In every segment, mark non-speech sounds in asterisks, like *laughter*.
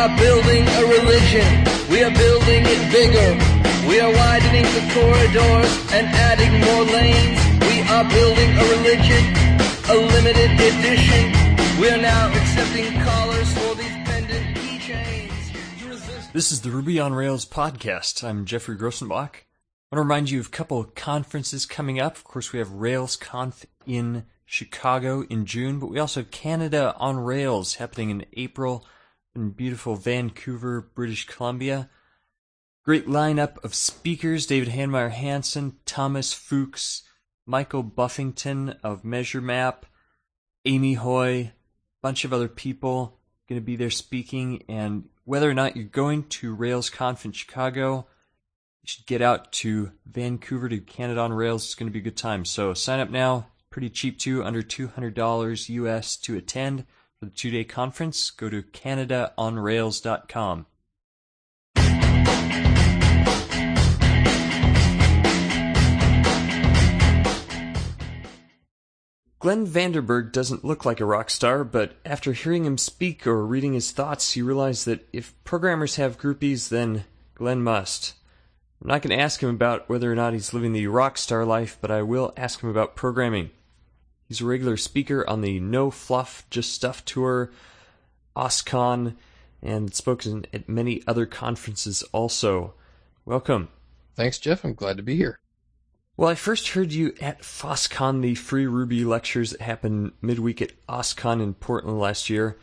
are building a religion. We are building it bigger. We are widening the corridors and adding more lanes. We are building a religion, a limited edition. We are now accepting callers for these pendant keychains. This is the Ruby on Rails podcast. I'm Geoffrey Grosenbach. I want to remind you of a couple of conferences coming up. Of course, we have RailsConf in Chicago in June, but we also have Canada on Rails happening in April in beautiful Vancouver, British Columbia. Great lineup of speakers David Heinemeier Hansson, Thomas Fuchs, Michael Buffington of MeasureMap, Amy Hoy, bunch of other people going to be there speaking. And whether or not you're going to RailsConf in Chicago, you should get out to Vancouver to Canada on Rails. It's going to be a good time. So sign up now pretty cheap too, under $200 US to attend for the two day conference. Go to CanadaOnRails.com. Glenn Vanderburg doesn't look like a rock star, but after hearing him speak or reading his thoughts, you realize that if programmers have groupies, then Glenn must. I'm not going to ask him about whether or not he's living the rock star life, but I will ask him about programming. He's a regular speaker on the No Fluff Just Stuff tour, OSCON, and spoken at many other conferences also. Welcome. Thanks, Jeff. I'm glad to be here. Well, I first heard you at FOSCON, the free Ruby lectures that happened midweek at OSCON in Portland last year.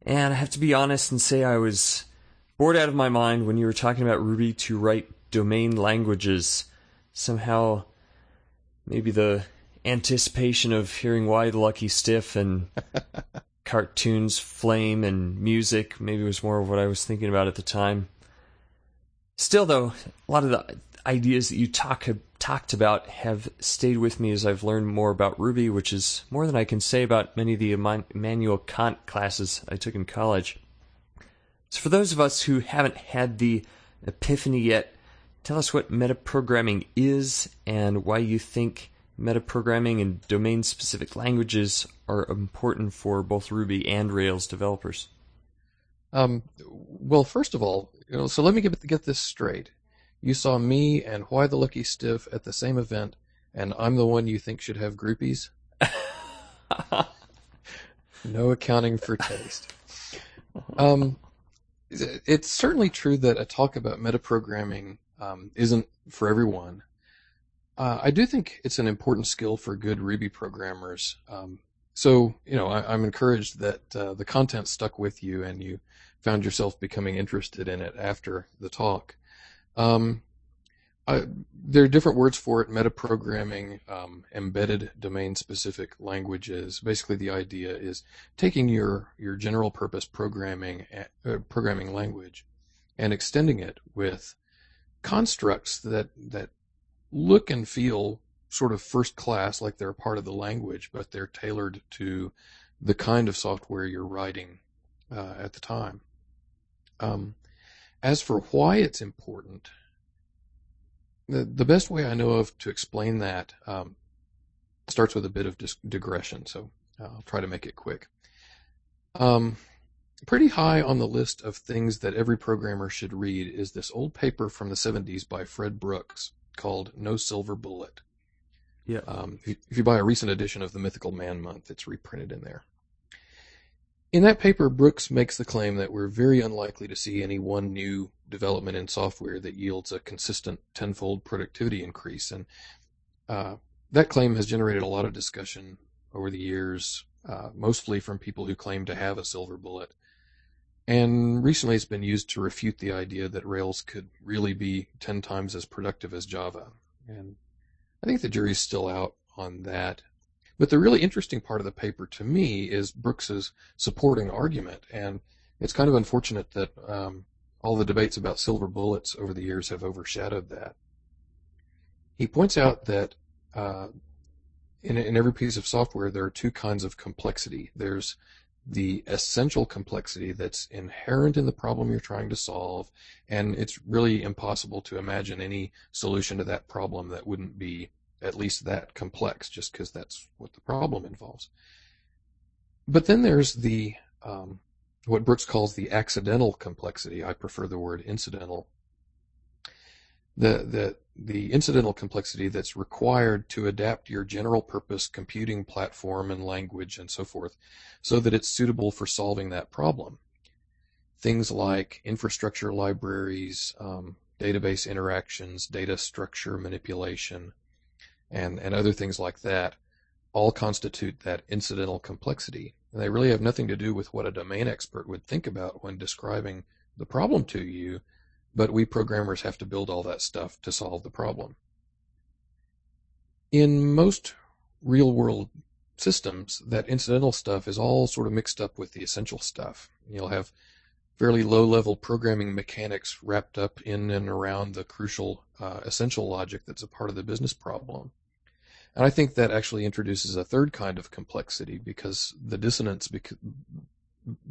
And I have to be honest and say I was bored out of my mind when you were talking about Ruby to write domain languages. Somehow, maybe the anticipation of hearing Why the Lucky Stiff and *laughs* cartoons flame and music maybe was more of what I was thinking about at the time. Still, though, a lot of the ideas that you talk talked about have stayed with me as I've learned more about Ruby, which is more than I can say about many of the Immanuel Kant classes I took in college. So, for those of us who haven't had the epiphany yet, tell us what metaprogramming is and why you think metaprogramming and domain specific languages are important for both Ruby and Rails developers? Um, well, first of all, you know, so let me get, get this straight. You saw me and Why the Lucky Stiff at the same event, and I'm the one you think should have groupies? *laughs* no accounting for taste. Um, it's certainly true that a talk about metaprogramming um, isn't for everyone. Uh, I do think it's an important skill for good Ruby programmers. Um, so, you know, I, am encouraged that uh, the content stuck with you and you found yourself becoming interested in it after the talk. Um, I, there are different words for it metaprogramming, um, embedded domain specific languages. Basically, the idea is taking your, your general purpose programming, uh, programming language and extending it with constructs that, that look and feel sort of first class, like they're part of the language, but they're tailored to the kind of software you're writing uh, at the time. Um, as for why it's important, the, the best way I know of to explain that um, starts with a bit of dis- digression, so I'll try to make it quick. Um, pretty high on the list of things that every programmer should read is this old paper from the 70s by Fred Brooks called No Silver Bullet. Yeah. Um, if, you, if you buy a recent edition of the Mythical Man Month, it's reprinted in there. In that paper, Brooks makes the claim that we're very unlikely to see any one new development in software that yields a consistent tenfold productivity increase. And uh, that claim has generated a lot of discussion over the years, uh, mostly from people who claim to have a silver bullet. And recently it's been used to refute the idea that Rails could really be 10 times as productive as Java. And I think the jury's still out on that. But the really interesting part of the paper to me is Brooks's supporting argument. And it's kind of unfortunate that um, all the debates about silver bullets over the years have overshadowed that. He points out that uh, in, in every piece of software, there are two kinds of complexity. There's the essential complexity that's inherent in the problem you're trying to solve, and it's really impossible to imagine any solution to that problem that wouldn't be at least that complex, just because that's what the problem involves. But then there's the um, what Brooks calls the accidental complexity. I prefer the word incidental. The, the, the incidental complexity that's required to adapt your general purpose computing platform and language and so forth so that it's suitable for solving that problem. Things like infrastructure libraries, um, database interactions, data structure manipulation, and, and other things like that all constitute that incidental complexity. And they really have nothing to do with what a domain expert would think about when describing the problem to you, but we programmers have to build all that stuff to solve the problem. In most real world systems, that incidental stuff is all sort of mixed up with the essential stuff. You'll have fairly low level programming mechanics wrapped up in and around the crucial uh, essential logic that's a part of the business problem. And I think that actually introduces a third kind of complexity because the dissonance bec-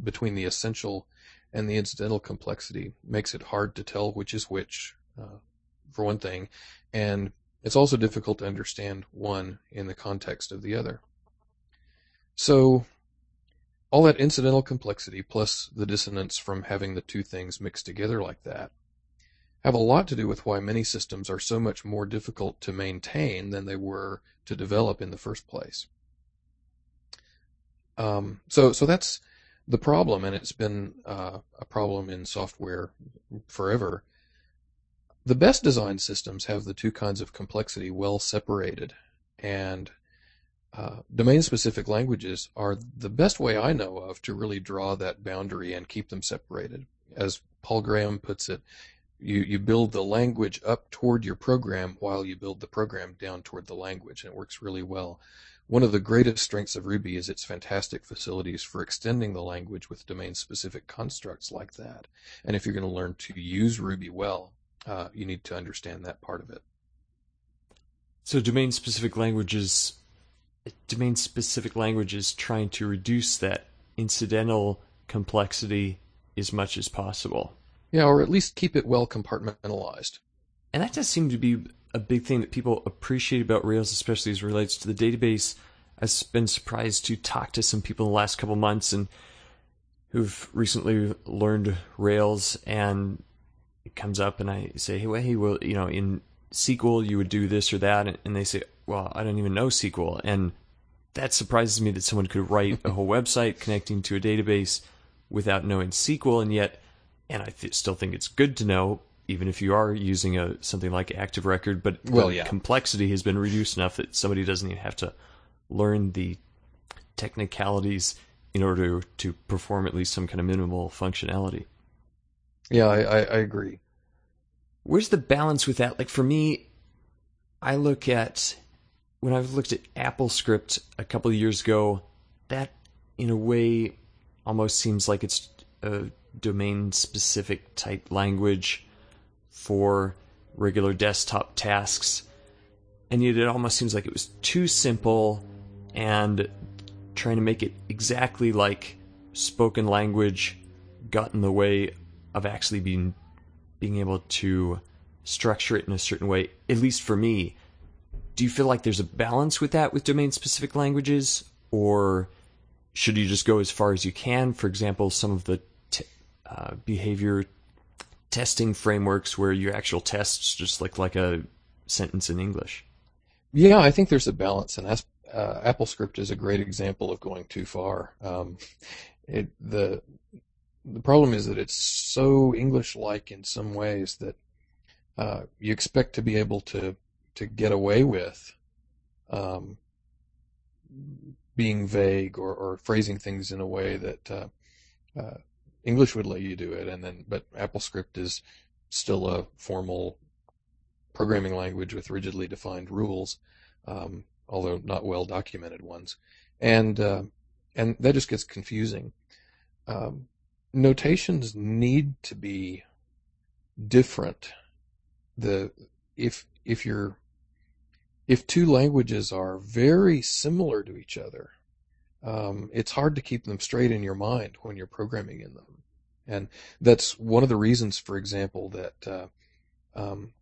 between the essential and the incidental complexity makes it hard to tell which is which, uh, for one thing, and it's also difficult to understand one in the context of the other. So, all that incidental complexity plus the dissonance from having the two things mixed together like that have a lot to do with why many systems are so much more difficult to maintain than they were to develop in the first place. Um, so, so that's the problem, and it's been uh, a problem in software forever. The best designed systems have the two kinds of complexity well separated, and uh, domain specific languages are the best way I know of to really draw that boundary and keep them separated. As Paul Graham puts it, you, you build the language up toward your program while you build the program down toward the language, and it works really well. One of the greatest strengths of Ruby is its fantastic facilities for extending the language with domain specific constructs like that. And if you're going to learn to use Ruby well, uh, you need to understand that part of it. So domain specific languages, domain specific languages trying to reduce that incidental complexity as much as possible. Yeah, or at least keep it well compartmentalized. And that does seem to be a big thing that people appreciate about Rails, especially as relates to the database. I've been surprised to talk to some people in the last couple months and who've recently learned Rails, and it comes up, and I say, "Hey, well, hey, well, you know, in SQL you would do this or that," and they say, "Well, I don't even know SQL," and that surprises me that someone could write a whole website connecting to a database without knowing SQL, and yet and I th- still think it's good to know, even if you are using a something like Active Record. But well, the yeah. complexity has been reduced enough that somebody doesn't even have to learn the technicalities in order to perform at least some kind of minimal functionality. Yeah, I, I, I agree. Where's the balance with that? Like for me, I look at when I've looked at AppleScript a couple of years ago, that in a way almost seems like it's a domain specific type language for regular desktop tasks. And yet it almost seems like it was too simple and trying to make it exactly like spoken language got in the way of actually being being able to structure it in a certain way, at least for me. Do you feel like there's a balance with that with domain specific languages? Or should you just go as far as you can? For example, some of the uh, behavior testing frameworks where your actual tests just look like a sentence in English. Yeah, I think there's a balance, and uh, AppleScript is a great example of going too far. Um, it, the the problem is that it's so English-like in some ways that uh, you expect to be able to to get away with um, being vague or, or, phrasing things in a way that uh, uh English would let you do it, and then but AppleScript is still a formal programming language with rigidly defined rules, um, although not well documented ones, and uh, and that just gets confusing. Um, notations need to be different. The if if you're if two languages are very similar to each other, um, it's hard to keep them straight in your mind when you're programming in them. And that's one of the reasons, for example, that uh, um,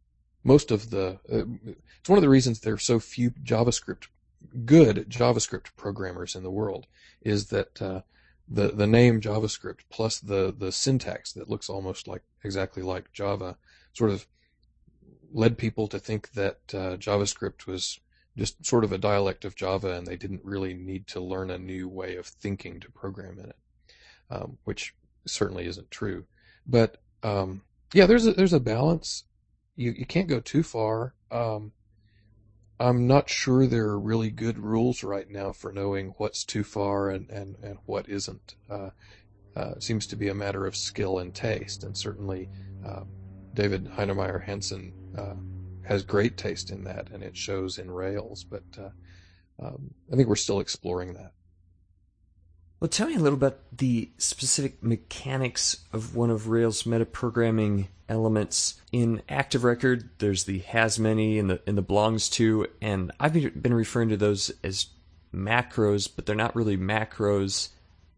most of the uh, it's one of the reasons there are so few JavaScript good JavaScript programmers in the world is that uh, the the name JavaScript plus the the syntax that looks almost like exactly like Java sort of led people to think that uh, JavaScript was just sort of a dialect of Java, and they didn't really need to learn a new way of thinking to program in it, um, which certainly isn't true. But um, yeah, there's a, there's a balance. You you can't go too far. Um, I'm not sure there are really good rules right now for knowing what's too far and, and, and what isn't. Uh, uh, seems to be a matter of skill and taste, and certainly uh, David Heinemeier Hansson uh, has great taste in that, and it shows in Rails. But uh, um, I think we're still exploring that. Well, tell me a little about the specific mechanics of one of Rails metaprogramming elements. In Active Record, there's the has many and the and the belongs to, and I've been referring to those as macros, but they're not really macros.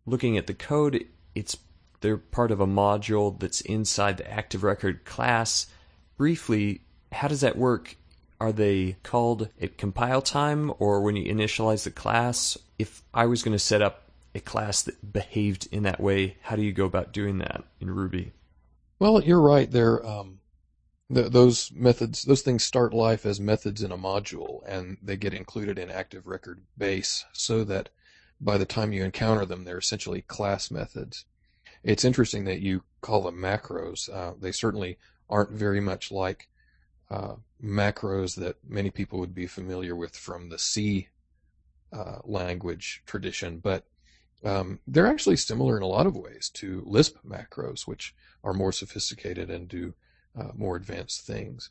Looking at the code, it's they're part of a module that's inside the Active Record class. Briefly, how does that work? Are they called at compile time or when you initialize the class? If I was going to set up a class that behaved in that way, how do you go about doing that in Ruby? Well, you're right. There, um, those methods, those things start life as methods in a module, and they get included in Active Record base, so that by the time you encounter them, they're essentially class methods. It's interesting that you call them macros. Uh, they certainly aren't very much like uh, macros that many people would be familiar with from the C uh, language tradition, but um, they're actually similar in a lot of ways to Lisp macros, which are more sophisticated and do uh, more advanced things.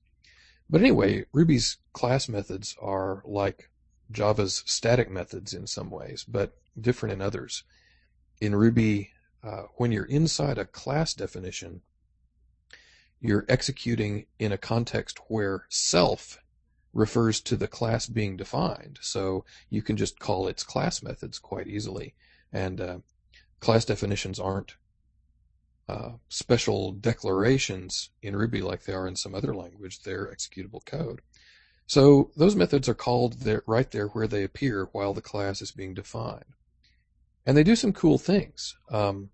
But anyway, Ruby's class methods are like Java's static methods in some ways, but different in others. In Ruby, uh, when you're inside a class definition, you're executing in a context where self refers to the class being defined. So you can just call its class methods quite easily. And uh, class definitions aren't uh, special declarations in Ruby like they are in some other language. They're executable code. So those methods are called there, right there where they appear while the class is being defined. And they do some cool things. Um,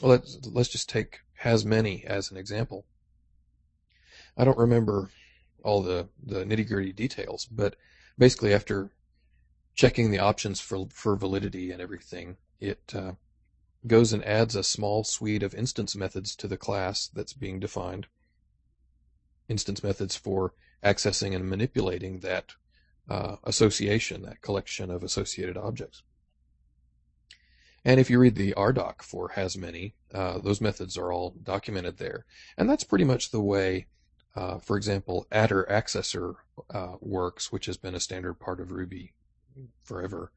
let's, let's just take has many as an example. I don't remember all the, the nitty gritty details, but basically after checking the options for for validity and everything, it uh, goes and adds a small suite of instance methods to the class that's being defined. Instance methods for accessing and manipulating that uh, association, that collection of associated objects. And if you read the RDoc for has many, uh, those methods are all documented there. And that's pretty much the way, uh, for example, attr_accessor uh, works, which has been a standard part of Ruby forever.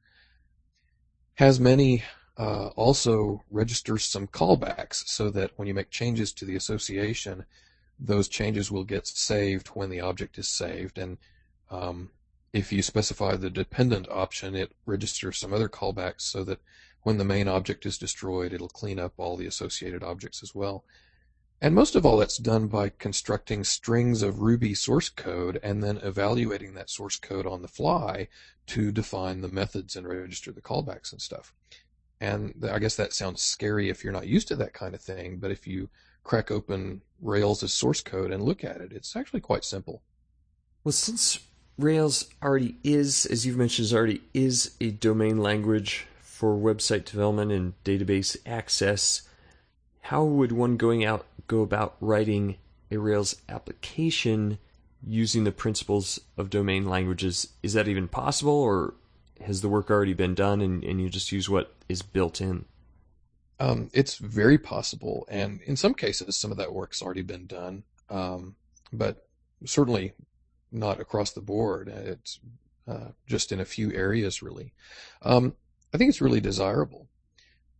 Has many uh, also registers some callbacks so that when you make changes to the association, those changes will get saved when the object is saved. And um, if you specify the dependent option, it registers some other callbacks so that when the main object is destroyed, it'll clean up all the associated objects as well. And most of all, that's done by constructing strings of Ruby source code and then evaluating that source code on the fly to define the methods and register the callbacks and stuff. And I guess that sounds scary if you're not used to that kind of thing, but if you crack open Rails as source code and look at it, it's actually quite simple. Well, since Rails already is, as you've mentioned, already is a domain language for website development and database access, how would one going out go about writing a Rails application using the principles of domain languages? Is that even possible, or has the work already been done and, and you just use what is built in? Um, it's very possible, and in some cases, some of that work's already been done, um, but certainly not across the board. It's uh, just in a few areas, really. Um, I think it's really desirable.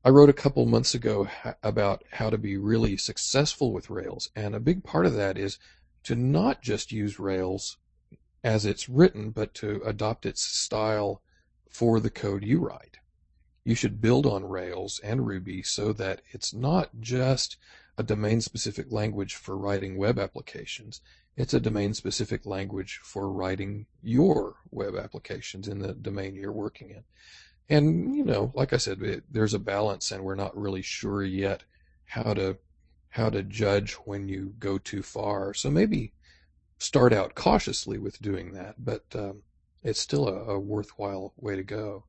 I wrote a couple months ago about how to be really successful with Rails, and a big part of that is to not just use Rails as it's written, but to adopt its style for the code you write. You should build on Rails and Ruby so that it's not just a domain specific language for writing web applications. It's a domain specific language for writing your web applications in the domain you're working in. And you know, like I said, it, there's a balance, and we're not really sure yet how to how to judge when you go too far. So maybe start out cautiously with doing that, but um, it's still a, a worthwhile way to go.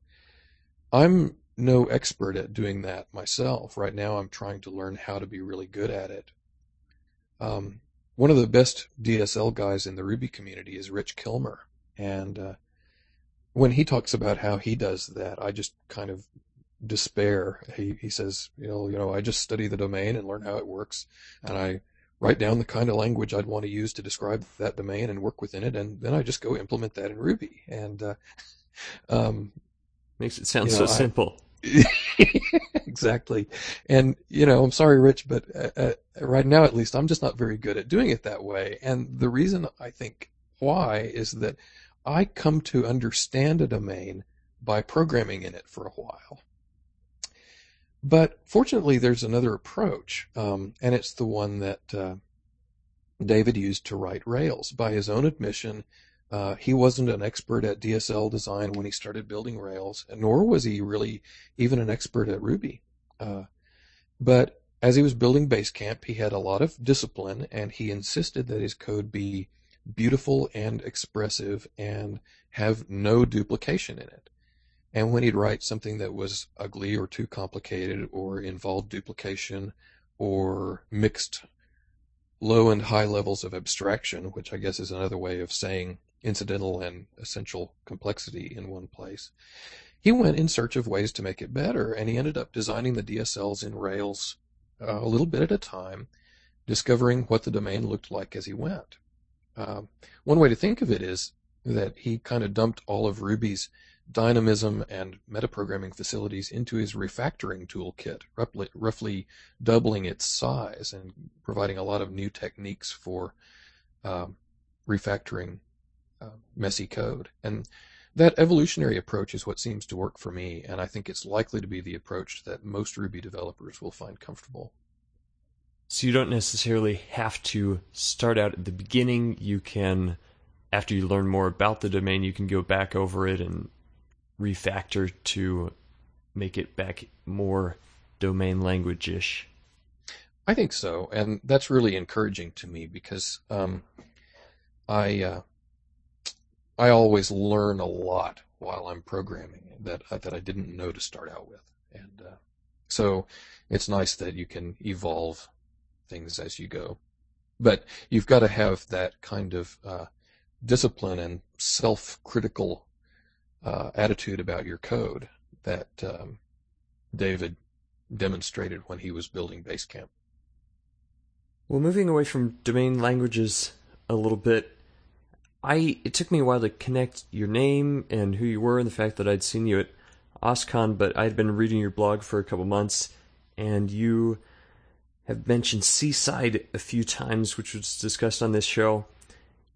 I'm no expert at doing that myself. Right now, I'm trying to learn how to be really good at it. Um, one of the best DSL guys in the Ruby community is Rich Kilmer, and uh, when he talks about how he does that, I just kind of despair. He he says, you know, you know, I just study the domain and learn how it works, and I write down the kind of language I'd want to use to describe that domain and work within it, and then I just go implement that in Ruby. And uh, *laughs* um, makes it sound so know, simple. *laughs* exactly. And, you know, I'm sorry, Rich, but uh, uh, right now at least, I'm just not very good at doing it that way. And the reason I think why is that I come to understand a domain by programming in it for a while. But fortunately, there's another approach, um, and it's the one that uh, David used to write Rails. By his own admission, uh, he wasn't an expert at DSL design when he started building Rails, nor was he really even an expert at Ruby. Uh, but as he was building Basecamp, he had a lot of discipline, and he insisted that his code be beautiful and expressive and have no duplication in it. And when he'd write something that was ugly or too complicated or involved duplication or mixed low and high levels of abstraction, which I guess is another way of saying incidental and essential complexity in one place. He went in search of ways to make it better, and he ended up designing the DSLs in Rails uh, a little bit at a time, discovering what the domain looked like as he went. Uh, one way to think of it is that he kind of dumped all of Ruby's dynamism and metaprogramming facilities into his refactoring toolkit, roughly, roughly doubling its size and providing a lot of new techniques for uh, refactoring uh, messy code. And that evolutionary approach is what seems to work for me, and I think it's likely to be the approach that most Ruby developers will find comfortable. So you don't necessarily have to start out at the beginning. You can, after you learn more about the domain, you can go back over it and refactor to make it back more domain language ish. I think so, and that's really encouraging to me because um, I uh, I always learn a lot while I'm programming that uh, that I didn't know to start out with, and uh, so it's nice that you can evolve things as you go. But you've got to have that kind of uh, discipline and self-critical uh, attitude about your code that um, David demonstrated when he was building Basecamp. Well, moving away from domain languages a little bit, I it took me a while to connect your name and who you were and the fact that I'd seen you at OSCON, but I had been reading your blog for a couple months, and you have mentioned Seaside a few times, which was discussed on this show.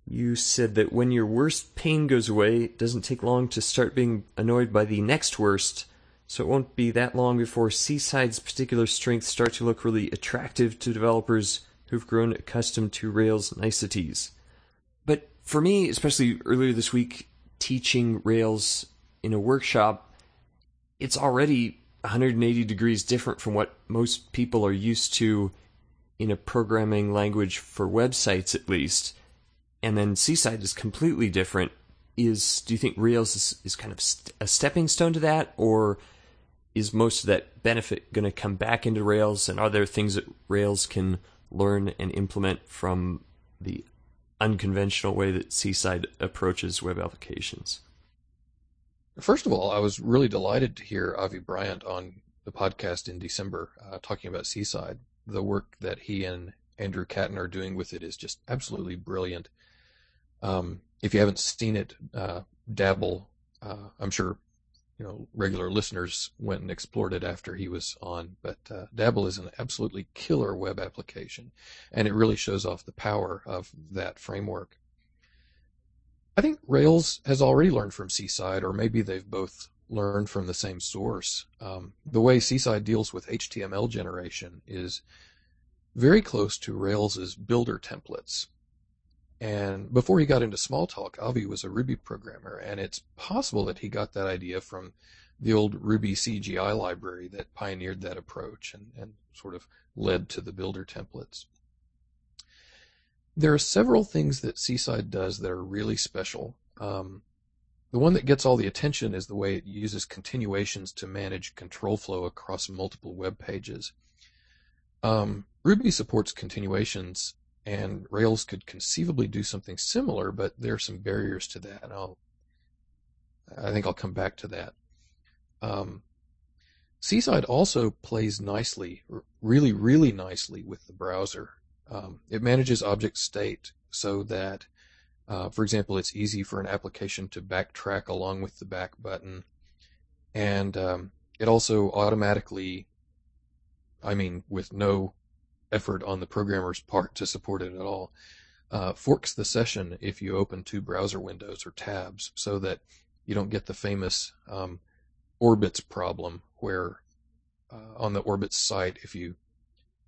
You said that when your worst pain goes away, it doesn't take long to start being annoyed by the next worst, so it won't be that long before Seaside's particular strengths start to look really attractive to developers who've grown accustomed to Rails niceties. But for me, especially earlier this week, teaching Rails in a workshop, it's already 180 degrees different from what most people are used to in a programming language for websites, at least. And then Seaside is completely different. Is do you think Rails is, is kind of st- a stepping stone to that, or is most of that benefit going to come back into Rails? And are there things that Rails can learn and implement from the unconventional way that Seaside approaches web applications. First of all, I was really delighted to hear Avi Bryant on the podcast in December uh, talking about Seaside. The work that he and Andrew Catton are doing with it is just absolutely brilliant. Um, if you haven't seen it, uh, dabble. Uh, I'm sure you know, regular listeners went and explored it after he was on. But uh, Dabble is an absolutely killer web application, and it really shows off the power of that framework. I think Rails has already learned from Seaside, or maybe they've both learned from the same source. Um, the way Seaside deals with HTML generation is very close to Rails's builder templates. And before he got into Smalltalk, Avi was a Ruby programmer, and it's possible that he got that idea from the old Ruby CGI library that pioneered that approach and, and sort of led to the builder templates. There are several things that Seaside does that are really special. Um, the one that gets all the attention is the way it uses continuations to manage control flow across multiple web pages. Um, Ruby supports continuations, and Rails could conceivably do something similar, but there are some barriers to that, I'll, I think I'll come back to that. Um, Seaside also plays nicely, really, really nicely with the browser. Um, it manages object state so that, uh, for example, it's easy for an application to backtrack along with the back button. And um, it also automatically, I mean, with no effort on the programmer's part to support it at all, uh, forks the session if you open two browser windows or tabs so that you don't get the famous um, Orbitz problem where uh, on the Orbitz site if you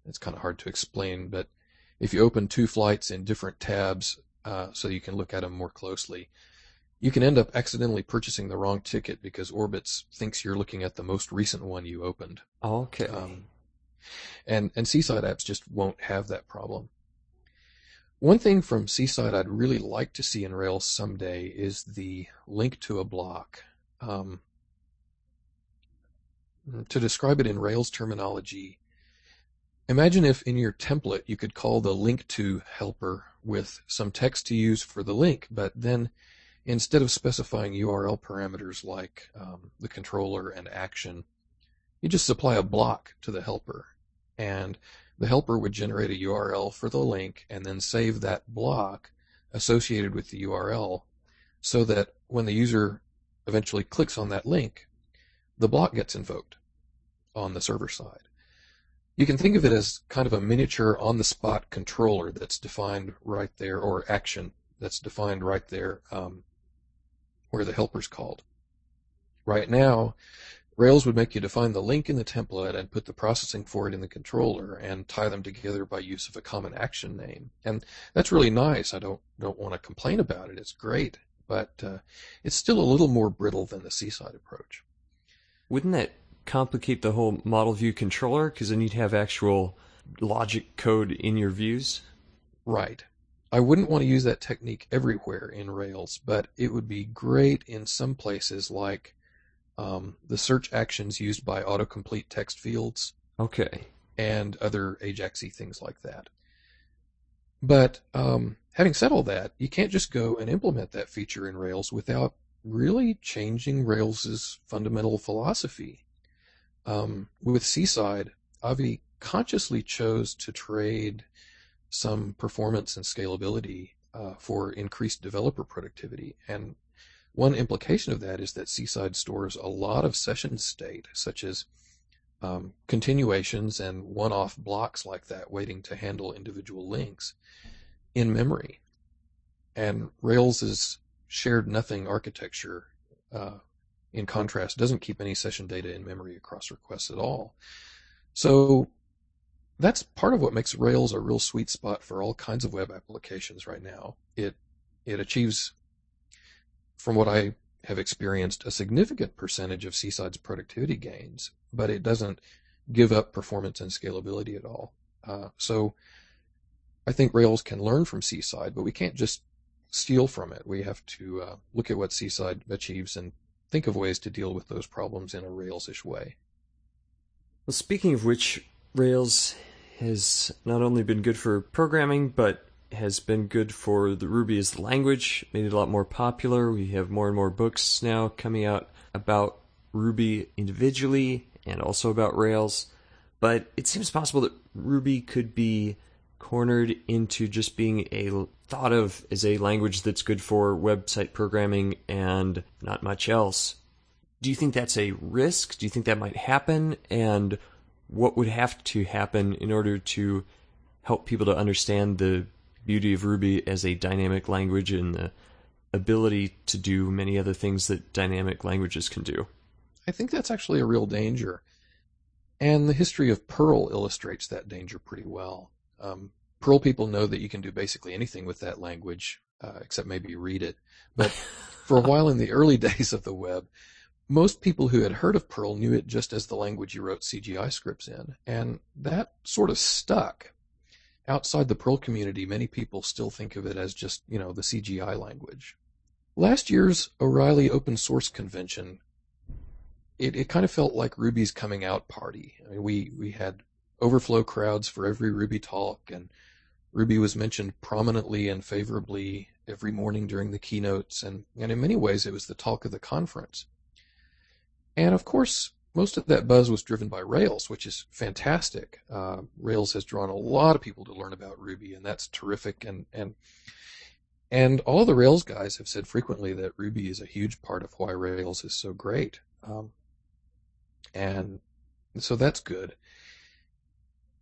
it's kind of hard to explain but if you open two flights in different tabs uh, so you can look at them more closely you can end up accidentally purchasing the wrong ticket because Orbitz thinks you're looking at the most recent one you opened. Okay. Um, and and seaside apps just won't have that problem. One thing from seaside i'd really like to see in rails someday is the link to a block. Um, to describe it in Rails terminology, imagine if in your template you could call the link to helper with some text to use for the link, but then instead of specifying URL parameters like um, the controller and action, you just supply a block to the helper. And the helper would generate a URL for the link and then save that block associated with the URL so that when the user eventually clicks on that link, the block gets invoked on the server side. You can think of it as kind of a miniature on the spot controller that's defined right there, or action that's defined right there um, where the helper's called. Right now, Rails would make you define the link in the template and put the processing for it in the controller and tie them together by use of a common action name. And that's really nice. I don't don't want to complain about it. It's great, but uh, it's still a little more brittle than the Seaside approach. Wouldn't that complicate the whole model view controller? Because then you'd have actual logic code in your views. Right. I wouldn't want to use that technique everywhere in Rails, but it would be great in some places like um, the search actions used by autocomplete text fields. Okay. And other Ajaxy things like that. But um, having said all that, you can't just go and implement that feature in Rails without really changing Rails's fundamental philosophy. Um, with Seaside, Avi consciously chose to trade some performance and scalability uh, for increased developer productivity. And one implication of that is that Seaside stores a lot of session state, such as um, continuations and one off blocks like that, waiting to handle individual links in memory. And Rails' shared nothing architecture, uh, in contrast, doesn't keep any session data in memory across requests at all. So that's part of what makes Rails a real sweet spot for all kinds of web applications right now. It it achieves, from what I have experienced, a significant percentage of Seaside's productivity gains, but it doesn't give up performance and scalability at all. Uh, so I think Rails can learn from Seaside, but we can't just steal from it. We have to uh, look at what Seaside achieves and think of ways to deal with those problems in a Rails-ish way. Well, speaking of which, Rails has not only been good for programming, but has been good for the Ruby as the language, made it a lot more popular. We have more and more books now coming out about Ruby individually and also about Rails. But it seems possible that Ruby could be cornered into just being a thought of as a language that's good for website programming and not much else. Do you think that's a risk? Do you think that might happen? And what would have to happen in order to help people to understand the beauty of Ruby as a dynamic language and the ability to do many other things that dynamic languages can do? I think that's actually a real danger. And the history of Perl illustrates that danger pretty well. Um, Perl people know that you can do basically anything with that language, uh, except maybe read it. But *laughs* for a while in the early *laughs* days of the web, most people who had heard of Perl knew it just as the language you wrote CGI scripts in, and that sort of stuck. Outside the Perl community, many people still think of it as just, you know, the CGI language. Last year's O'Reilly Open Source Convention, it, it kind of felt like Ruby's coming out party. I mean, we, we had overflow crowds for every Ruby talk, and Ruby was mentioned prominently and favorably every morning during the keynotes, and, and in many ways it was the talk of the conference. And of course, most of that buzz was driven by Rails, which is fantastic. Uh, Rails has drawn a lot of people to learn about Ruby, and that's terrific. And and and all the Rails guys have said frequently that Ruby is a huge part of why Rails is so great. Um, and so that's good.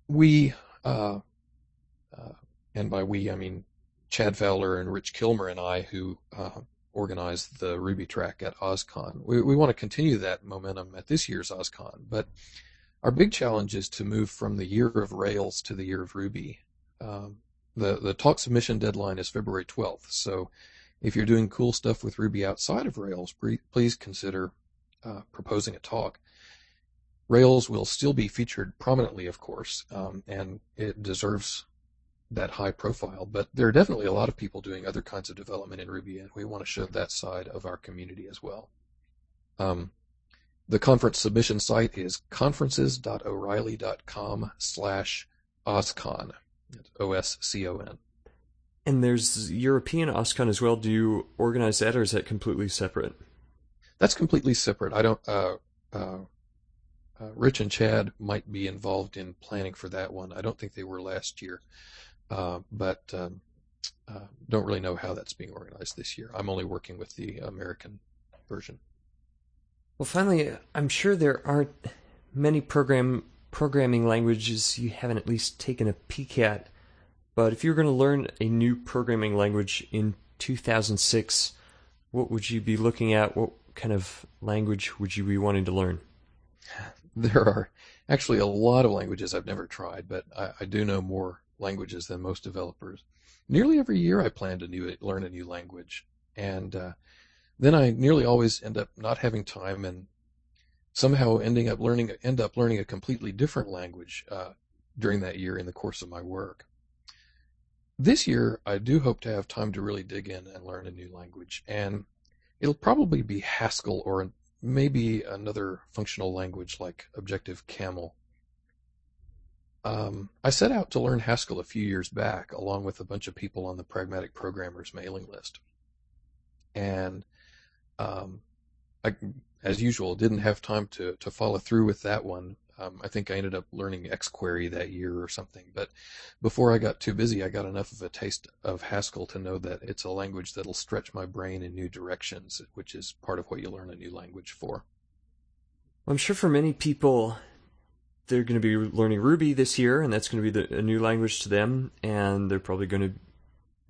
We, uh, uh, and by we I mean Chad Fowler and Rich Kilmer and I, who uh, organized the Ruby track at OSCON. We, we want to continue that momentum at this year's OSCON, but our big challenge is to move from the year of Rails to the year of Ruby. Um, the the talk submission deadline is February 12th, so if you're doing cool stuff with Ruby outside of Rails, please consider uh, proposing a talk. Rails will still be featured prominently, of course, um, and it deserves that high profile, but there are definitely a lot of people doing other kinds of development in Ruby, and we want to show that side of our community as well. Um, the conference submission site is conferences.o'reilly.com slash OSCON. O-S-C-O-N. And there's European OSCON as well. Do you organize that, or is that completely separate? That's completely separate. I don't. Uh, uh, uh, Rich and Chad might be involved in planning for that one. I don't think they were last year. Uh, but um, uh, don't really know how that's being organized this year. I'm only working with the American version. Well, finally, I'm sure there aren't many program programming languages you haven't at least taken a peek at. But if you were going to learn a new programming language in 2006, what would you be looking at? What kind of language would you be wanting to learn? *laughs* There are actually a lot of languages I've never tried, but I, I do know more languages than most developers. Nearly every year I plan to new, learn a new language, and uh, then I nearly always end up not having time and somehow ending up learning end up learning a completely different language uh, during that year in the course of my work. This year, I do hope to have time to really dig in and learn a new language, and it'll probably be Haskell or maybe another functional language like Objective Caml. Um, I set out to learn Haskell a few years back, along with a bunch of people on the Pragmatic Programmers mailing list. And um, I, as usual, didn't have time to, to follow through with that one. Um, I think I ended up learning XQuery that year or something. But before I got too busy, I got enough of a taste of Haskell to know that it's a language that'll stretch my brain in new directions, which is part of what you learn a new language for. I'm sure for many people, they're going to be learning Ruby this year, and that's going to be the, a new language to them, and they're probably going to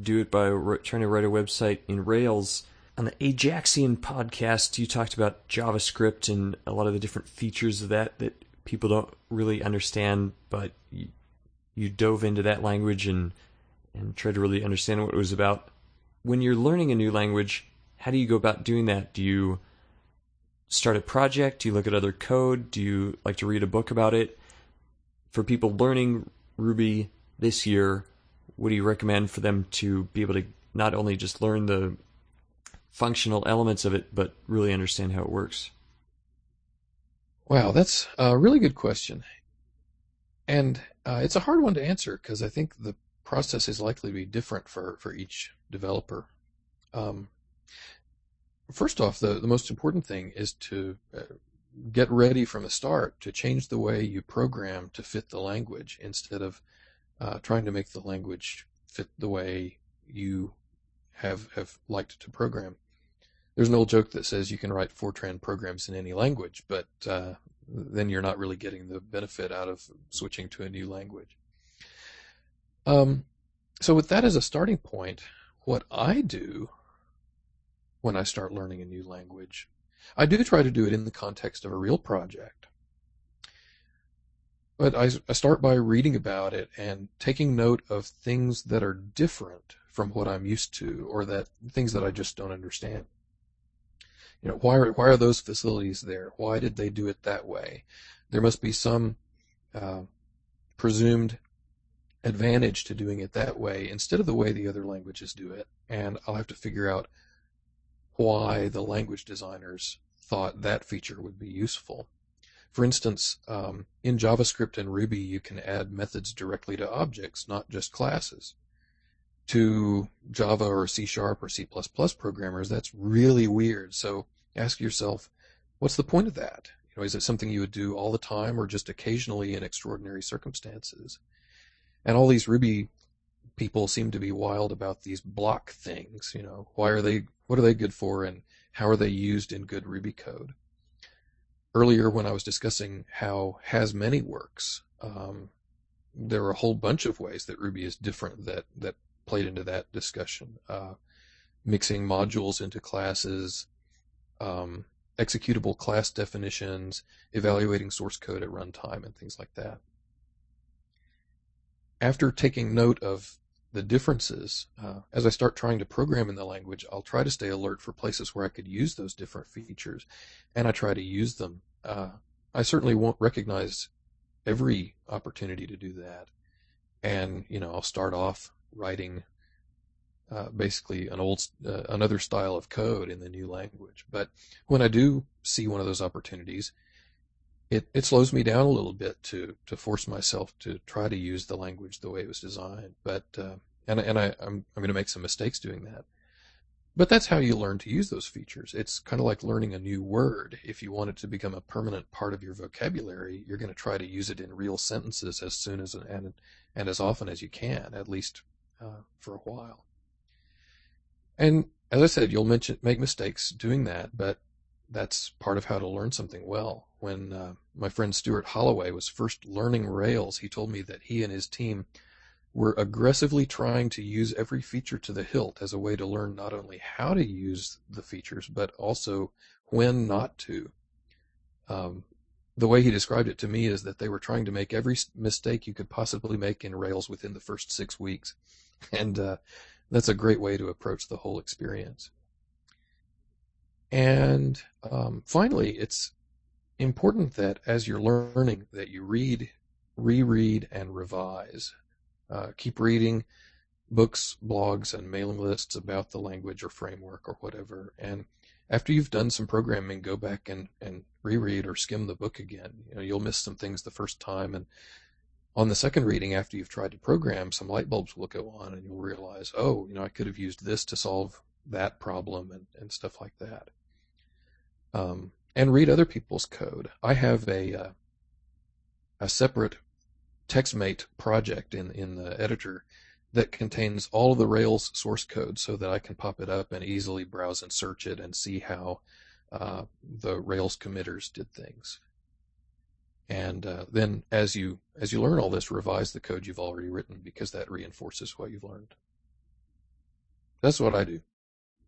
do it by trying to write a website in Rails. On the Ajaxian podcast, you talked about JavaScript and a lot of the different features of that that people don't really understand, but you, you dove into that language and and tried to really understand what it was about. When you're learning a new language, how do you go about doing that? Do you start a project? Do you look at other code? Do you like to read a book about it? For people learning Ruby this year, what do you recommend for them to be able to not only just learn the functional elements of it, but really understand how it works? Wow, that's a really good question. And uh, it's a hard one to answer because I think the process is likely to be different for, for each developer. Um, first off, the, the most important thing is to uh, get ready from the start to change the way you program to fit the language instead of uh, trying to make the language fit the way you have have liked to program. There's an old joke that says you can write Fortran programs in any language, but uh, then you're not really getting the benefit out of switching to a new language. Um, so with that as a starting point, what I do when I start learning a new language. I do try to do it in the context of a real project. But I, I start by reading about it and taking note of things that are different from what I'm used to or that things that I just don't understand. You know, why are why are those facilities there? Why did they do it that way? There must be some uh, presumed advantage to doing it that way instead of the way the other languages do it, and I'll have to figure out why the language designers thought that feature would be useful. For instance, um, in JavaScript and Ruby, you can add methods directly to objects, not just classes. To Java or C Sharp or C++ programmers, that's really weird. So ask yourself, what's the point of that? You know, is it something you would do all the time or just occasionally in extraordinary circumstances? And all these Ruby people seem to be wild about these block things. You know, why are they? What are they good for, and how are they used in good Ruby code? earlier when I was discussing how has many works, um, there are a whole bunch of ways that Ruby is different that that played into that discussion. Uh, mixing modules into classes, um, executable class definitions, evaluating source code at runtime, and things like that. After taking note of the differences, uh, as I start trying to program in the language, I'll try to stay alert for places where I could use those different features, and I try to use them. Uh, I certainly won't recognize every opportunity to do that, and you know I'll start off writing uh, basically an old uh, another style of code in the new language. But when I do see one of those opportunities, it, it slows me down a little bit to to force myself to try to use the language the way it was designed. But uh, and and I I'm I'm going to make some mistakes doing that. But that's how you learn to use those features. It's kind of like learning a new word. If you want it to become a permanent part of your vocabulary, you're going to try to use it in real sentences as soon as and and as often as you can, at least uh, for a while. And as I said, you'll mention, make mistakes doing that, but that's part of how to learn something well. When uh, my friend Stuart Halloway was first learning Rails, he told me that he and his team were aggressively trying to use every feature to the hilt as a way to learn not only how to use the features, but also when not to. Um, the way he described it to me is that they were trying to make every mistake you could possibly make in Rails within the first six weeks. *laughs* And uh, that's a great way to approach the whole experience. And um, finally, it's important that as you're learning, that you read, reread, and revise. Uh, keep reading books, blogs, and mailing lists about the language or framework or whatever. And after you've done some programming, go back and, and reread or skim the book again. You know, you'll miss some things the first time, and on the second reading, after you've tried to program, some light bulbs will go on, and you'll realize, oh, you know, I could have used this to solve that problem and, and stuff like that um, and read other people's code. I have a uh, a separate TextMate project in in the editor that contains all of the Rails source code, so that I can pop it up and easily browse and search it and see how uh, the Rails committers did things. And uh, then, as you as you learn all this, revise the code you've already written because that reinforces what you've learned. That's what I do.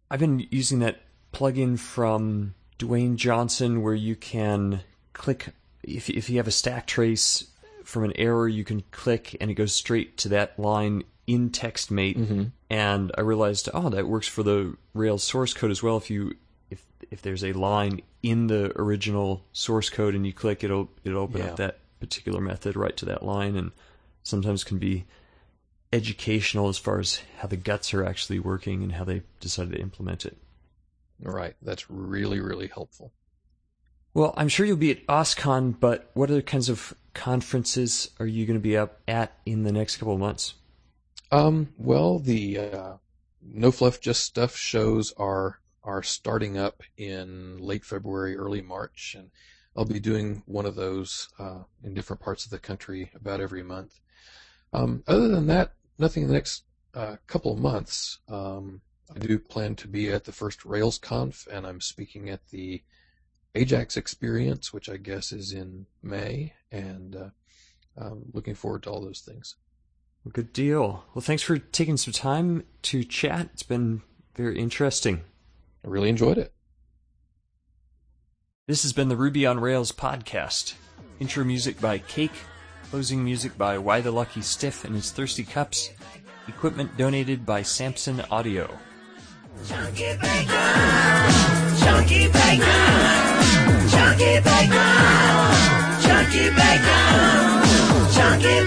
I've been using that plugin from Duane Johnson where you can click if if you have a stack trace from an error, you can click and it goes straight to that line in TextMate. Mm-hmm. And I realized, oh, that works for the Rails source code as well. If you if if there's a line in the original source code and you click, it'll it'll open Yeah. up that particular method right to that line, and sometimes can be educational as far as how the guts are actually working and how they decided to implement it. Right. That's really really helpful. Well, I'm sure you'll be at OSCON, but what other kinds of conferences are you going to be up at in the next couple of months? Um, well, the uh, No Fluff Just Stuff shows are are starting up in late February, early March, and I'll be doing one of those uh, in different parts of the country about every month. Um, other than that, nothing in the next uh, couple of months. Um, I do plan to be at the first RailsConf, and I'm speaking at the Ajax Experience, which I guess is in May, and uh, I'm looking forward to all those things. Good deal. Well, thanks for taking some time to chat. It's been very interesting. I really enjoyed it. This has been the Ruby on Rails podcast. Intro music by Cake, closing music by Why the Lucky Stiff and His Thirsty Cups, equipment donated by Samson Audio. Chunky bacon, Chunky bacon, Chunky bacon, Chunky bacon, Chunky